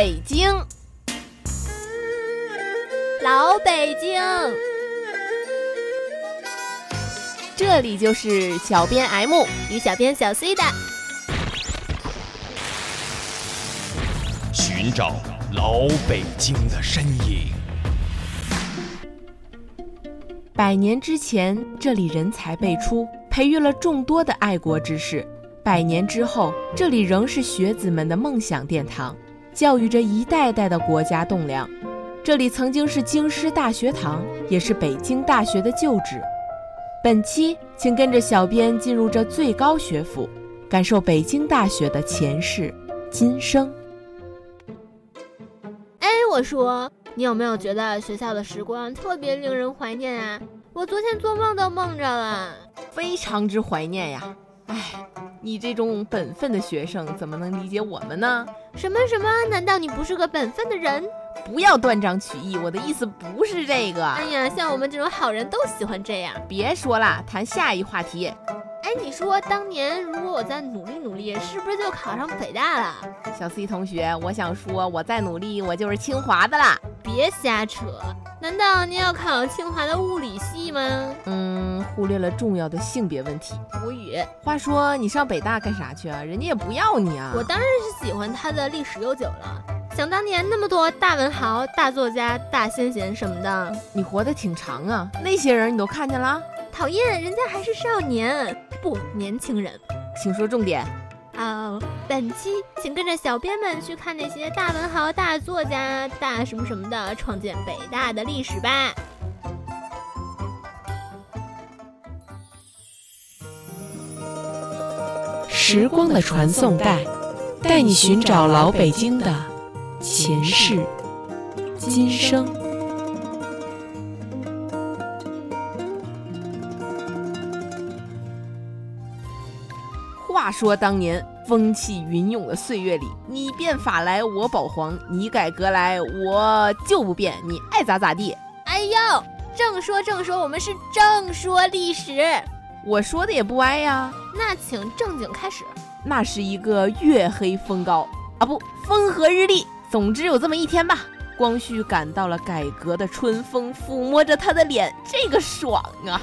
北京，老北京，这里就是小编 M 与小编小 C 的寻找老北京的身影。百年之前，这里人才辈出，培育了众多的爱国之士。百年之后，这里仍是学子们的梦想殿堂，教育着一代代的国家栋梁。这里曾经是京师大学堂，也是北京大学的旧址。本期，请跟着小编进入这最高学府，感受北京大学的前世今生。哎，我说，你有没有觉得学校的时光特别令人怀念啊？我昨天做梦都梦着了，非常之怀念呀。哎，你这种本分的学生怎么能理解我们呢？什么什么？难道你不是个本分的人？不要断章取义，我的意思不是这个。哎呀，像我们这种好人都喜欢这样。别说了，谈下一话题。哎，你说当年如果我再努力努力，是不是就考上北大了？小 C 同学，我想说，我再努力，我就是清华的啦。别瞎扯，难道你要考清华的物理系吗？嗯，忽略了重要的性别问题。无语。话说你上北大干啥去啊？人家也不要你啊。我当然是喜欢它的历史悠久了。想当年那么多大文豪、大作家、大先贤什么的，你活得挺长啊。那些人你都看见了？讨厌，人家还是少年，不年轻人。请说重点。好，本期请跟着小编们去看那些大文豪、大作家、大什么什么的创建北大的历史吧。时光的传送带，带你寻找老北京的前世今生。话说当年风起云涌的岁月里，你变法来我保皇，你改革来我就不变，你爱咋咋地。哎呦，正说正说，我们是正说历史。我说的也不歪呀，那请正经开始。那是一个月黑风高啊，不，风和日丽。总之有这么一天吧，光绪感到了改革的春风，抚摸着他的脸，这个爽啊！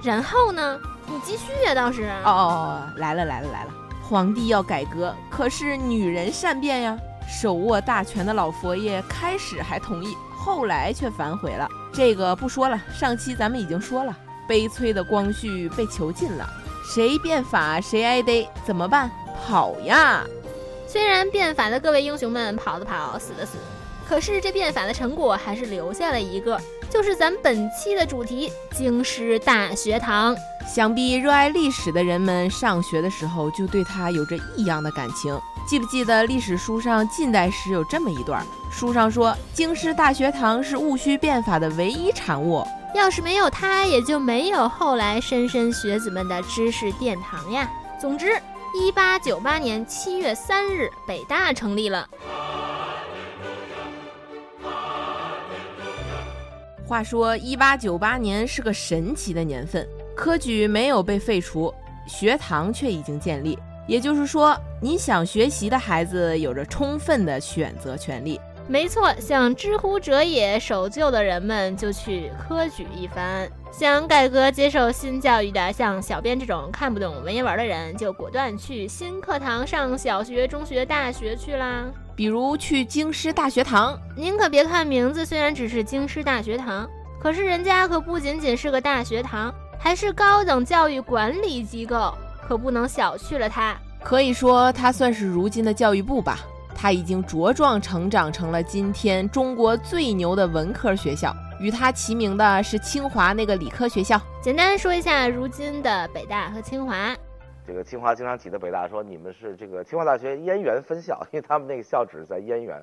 然后呢？你继续呀，倒是。哦哦哦，来了来了来了！皇帝要改革，可是女人善变呀。手握大权的老佛爷开始还同意，后来却反悔了。这个不说了，上期咱们已经说了。悲催的光绪被囚禁了，谁变法谁挨逮，怎么办？跑呀！虽然变法的各位英雄们跑的跑，死的死，可是这变法的成果还是留下了一个，就是咱本期的主题——京师大学堂。想必热爱历史的人们上学的时候就对它有着异样的感情。记不记得历史书上近代史有这么一段？书上说，京师大学堂是戊戌变法的唯一产物。要是没有它，也就没有后来莘莘学子们的知识殿堂呀。总之，一八九八年七月三日，北大成立了。话说，一八九八年是个神奇的年份，科举没有被废除，学堂却已经建立。也就是说，你想学习的孩子有着充分的选择权利。没错，想知乎者也守旧的人们就去科举一番；想改革接受新教育的，像小编这种看不懂文言文的人，就果断去新课堂上小学、中学、大学去啦。比如去京师大学堂，您可别看名字，虽然只是京师大学堂，可是人家可不仅仅是个大学堂，还是高等教育管理机构，可不能小觑了它。可以说，它算是如今的教育部吧。它已经茁壮成长成了今天中国最牛的文科学校，与它齐名的是清华那个理科学校。简单说一下，如今的北大和清华。这个清华经常挤的北大说你们是这个清华大学燕园分校，因为他们那个校址在燕园，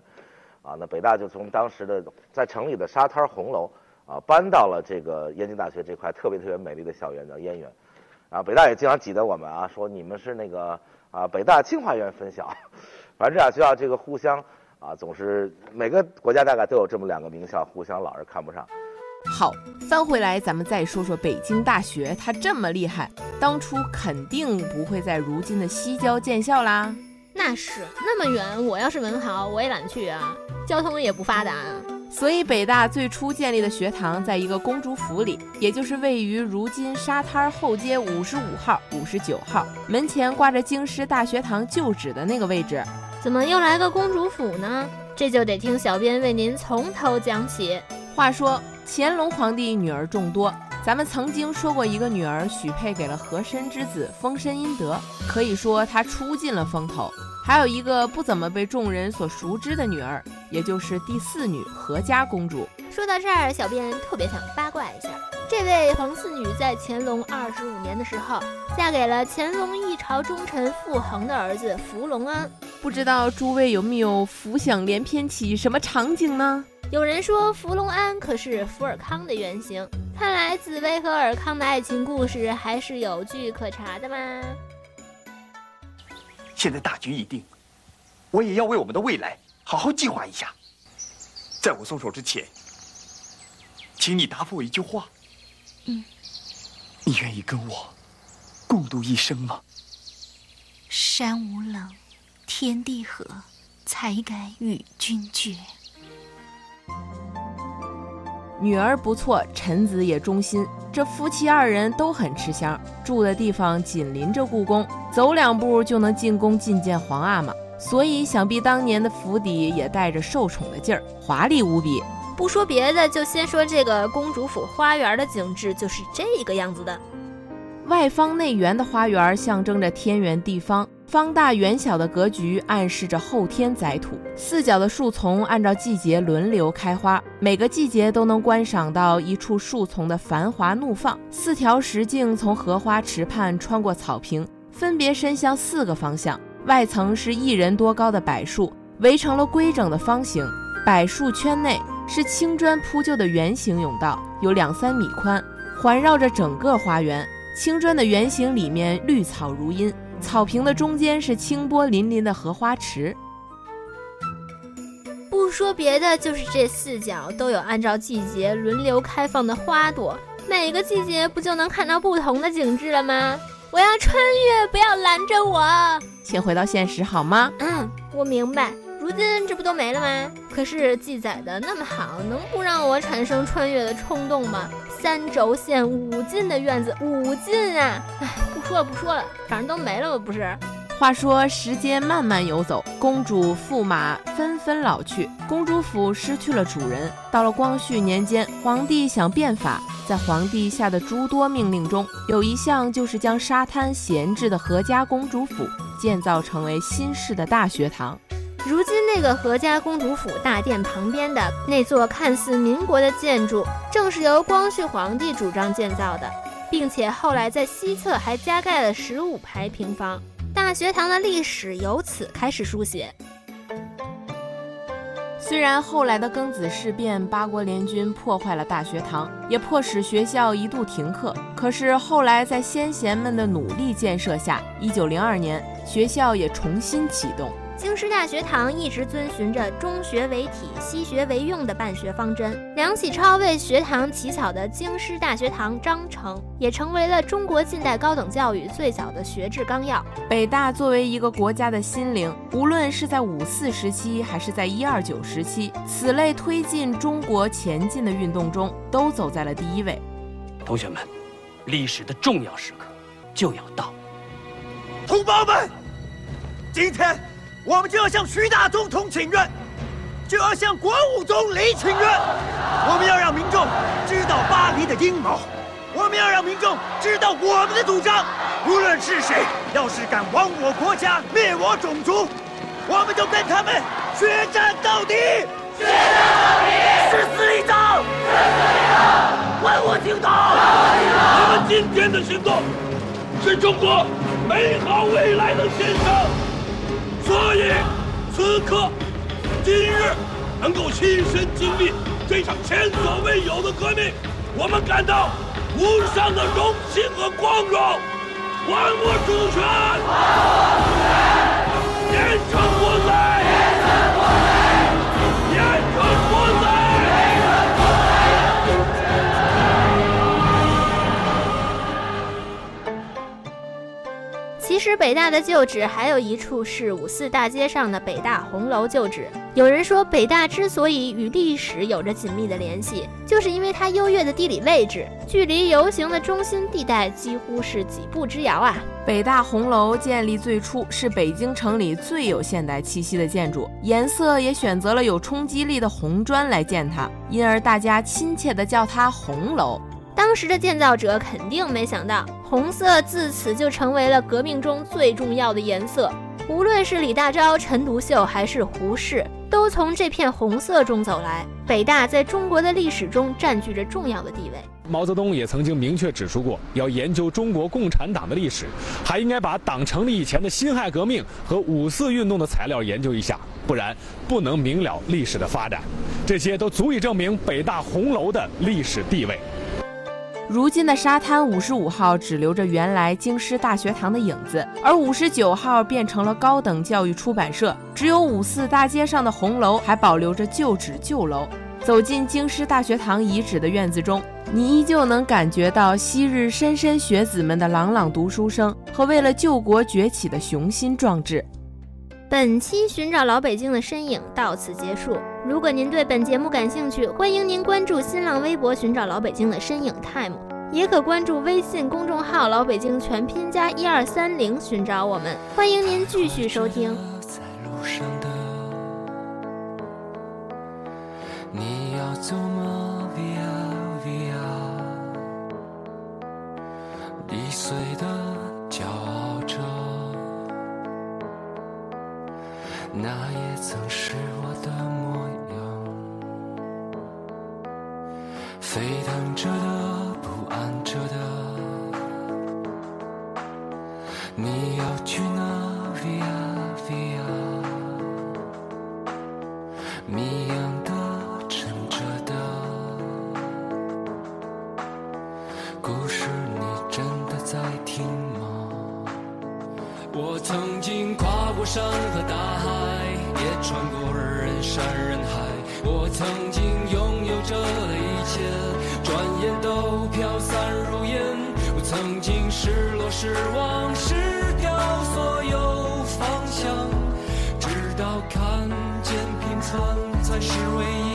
啊，那北大就从当时的在城里的沙滩红楼啊搬到了这个燕京大学这块特别特别美丽的校园叫燕园，然后北大也经常挤得我们啊说你们是那个啊北大清华园分校。反正这俩学校这个互相啊，总是每个国家大概都有这么两个名校，互相老是看不上。好，翻回来咱们再说说北京大学，它这么厉害，当初肯定不会在如今的西郊建校啦。那那是那么远，我要是文豪，我也懒得去啊，交通也不发达啊。所以北大最初建立的学堂在一个公主府里，也就是位于如今沙滩后街五十五号、五十九号门前挂着京师大学堂旧址的那个位置。怎么又来个公主府呢？这就得听小编为您从头讲起。话说乾隆皇帝女儿众多，咱们曾经说过一个女儿许配给了和珅之子丰绅殷德，可以说她出尽了风头。还有一个不怎么被众人所熟知的女儿，也就是第四女和家公主。说到这儿，小编特别想八卦一下，这位皇四女在乾隆二十五年的时候，嫁给了乾隆一朝忠臣傅恒的儿子福隆安。不知道诸位有没有浮想联翩起什么场景呢？有人说福隆安可是福尔康的原型，看来紫薇和尔康的爱情故事还是有据可查的嘛。现在大局已定，我也要为我们的未来好好计划一下。在我松手之前，请你答复我一句话。嗯，你愿意跟我共度一生吗？山无棱，天地合，才敢与君绝。女儿不错，臣子也忠心。这夫妻二人都很吃香，住的地方紧邻着故宫，走两步就能进宫觐见皇阿玛。所以想必当年的府邸也带着受宠的劲儿，华丽无比。不说别的，就先说这个公主府花园的景致，就是这个样子的。外方内圆的花园象征着天圆地方。方大圆小的格局暗示着后天载土，四角的树丛按照季节轮流开花，每个季节都能观赏到一处树丛的繁华怒放。四条石径从荷花池畔穿过草坪，分别伸向四个方向。外层是一人多高的柏树，围成了规整的方形。柏树圈内是青砖铺就的圆形甬道，有两三米宽，环绕着整个花园。青砖的圆形里面绿草如茵。草坪的中间是清波粼粼的荷花池。不说别的，就是这四角都有按照季节轮流开放的花朵，每个季节不就能看到不同的景致了吗？我要穿越，不要拦着我！请回到现实好吗？嗯，我明白。如今这不都没了吗？可是记载的那么好，能不让我产生穿越的冲动吗？三轴线五进的院子，五进啊！哎，不说了不说了，反正都没了吗？不是。话说时间慢慢游走，公主驸马纷纷老去，公主府失去了主人。到了光绪年间，皇帝想变法，在皇帝下的诸多命令中，有一项就是将沙滩闲置的何家公主府建造成为新式的大学堂。如今那个何家公主府大殿旁边的那座看似民国的建筑，正是由光绪皇帝主张建造的，并且后来在西侧还加盖了十五排平房。大学堂的历史由此开始书写。虽然后来的庚子事变，八国联军破坏了大学堂，也迫使学校一度停课，可是后来在先贤们的努力建设下，一九零二年学校也重新启动。京师大学堂一直遵循着中学为体、西学为用的办学方针。梁启超为学堂起草的《京师大学堂章程》也成为了中国近代高等教育最早的学制纲要。北大作为一个国家的心灵，无论是在五四时期还是在一二九时期，此类推进中国前进的运动中，都走在了第一位。同学们，历史的重要时刻就要到，同胞们，今天。我们就要向徐大总统请愿，就要向国务总理请愿。我们要让民众知道巴黎的阴谋，我们要让民众知道我们的主张。无论是谁，要是敢亡我国家、灭我种族，我们就跟他们决战到底！决战到底！誓死一场！誓死一场！万我听党！我们今天的行动，是中国美好未来的献上。所以，此刻、今日能够亲身经历这场前所未有的革命，我们感到无上的荣幸和光荣。还我主权！还我主权！严惩其实实北大的旧址还有一处是五四大街上的北大红楼旧址。有人说，北大之所以与历史有着紧密的联系，就是因为它优越的地理位置，距离游行的中心地带几乎是几步之遥啊。北大红楼建立最初是北京城里最有现代气息的建筑，颜色也选择了有冲击力的红砖来建它，因而大家亲切地叫它红楼。当时的建造者肯定没想到，红色自此就成为了革命中最重要的颜色。无论是李大钊、陈独秀还是胡适，都从这片红色中走来。北大在中国的历史中占据着重要的地位。毛泽东也曾经明确指出过，要研究中国共产党的历史，还应该把党成立以前的辛亥革命和五四运动的材料研究一下，不然不能明了历史的发展。这些都足以证明北大红楼的历史地位。如今的沙滩五十五号只留着原来京师大学堂的影子，而五十九号变成了高等教育出版社。只有五四大街上的红楼还保留着旧址旧楼。走进京师大学堂遗址的院子中，你依旧能感觉到昔日莘莘学子们的朗朗读书声和为了救国崛起的雄心壮志。本期寻找老北京的身影到此结束。如果您对本节目感兴趣，欢迎您关注新浪微博“寻找老北京的身影 time”，也可关注微信公众号“老北京全拼加一二三零”寻找我们。欢迎您继续收听。在路上的你要走吗？Via Via，易碎的沸腾着的，不安着的，你要去哪？Via Via。谜样的，沉着的，故事你真的在听吗？我曾经跨过山和大海，也穿过人山人失望失掉所有方向，直到看见平凡才是唯一。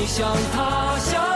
你，像他，像。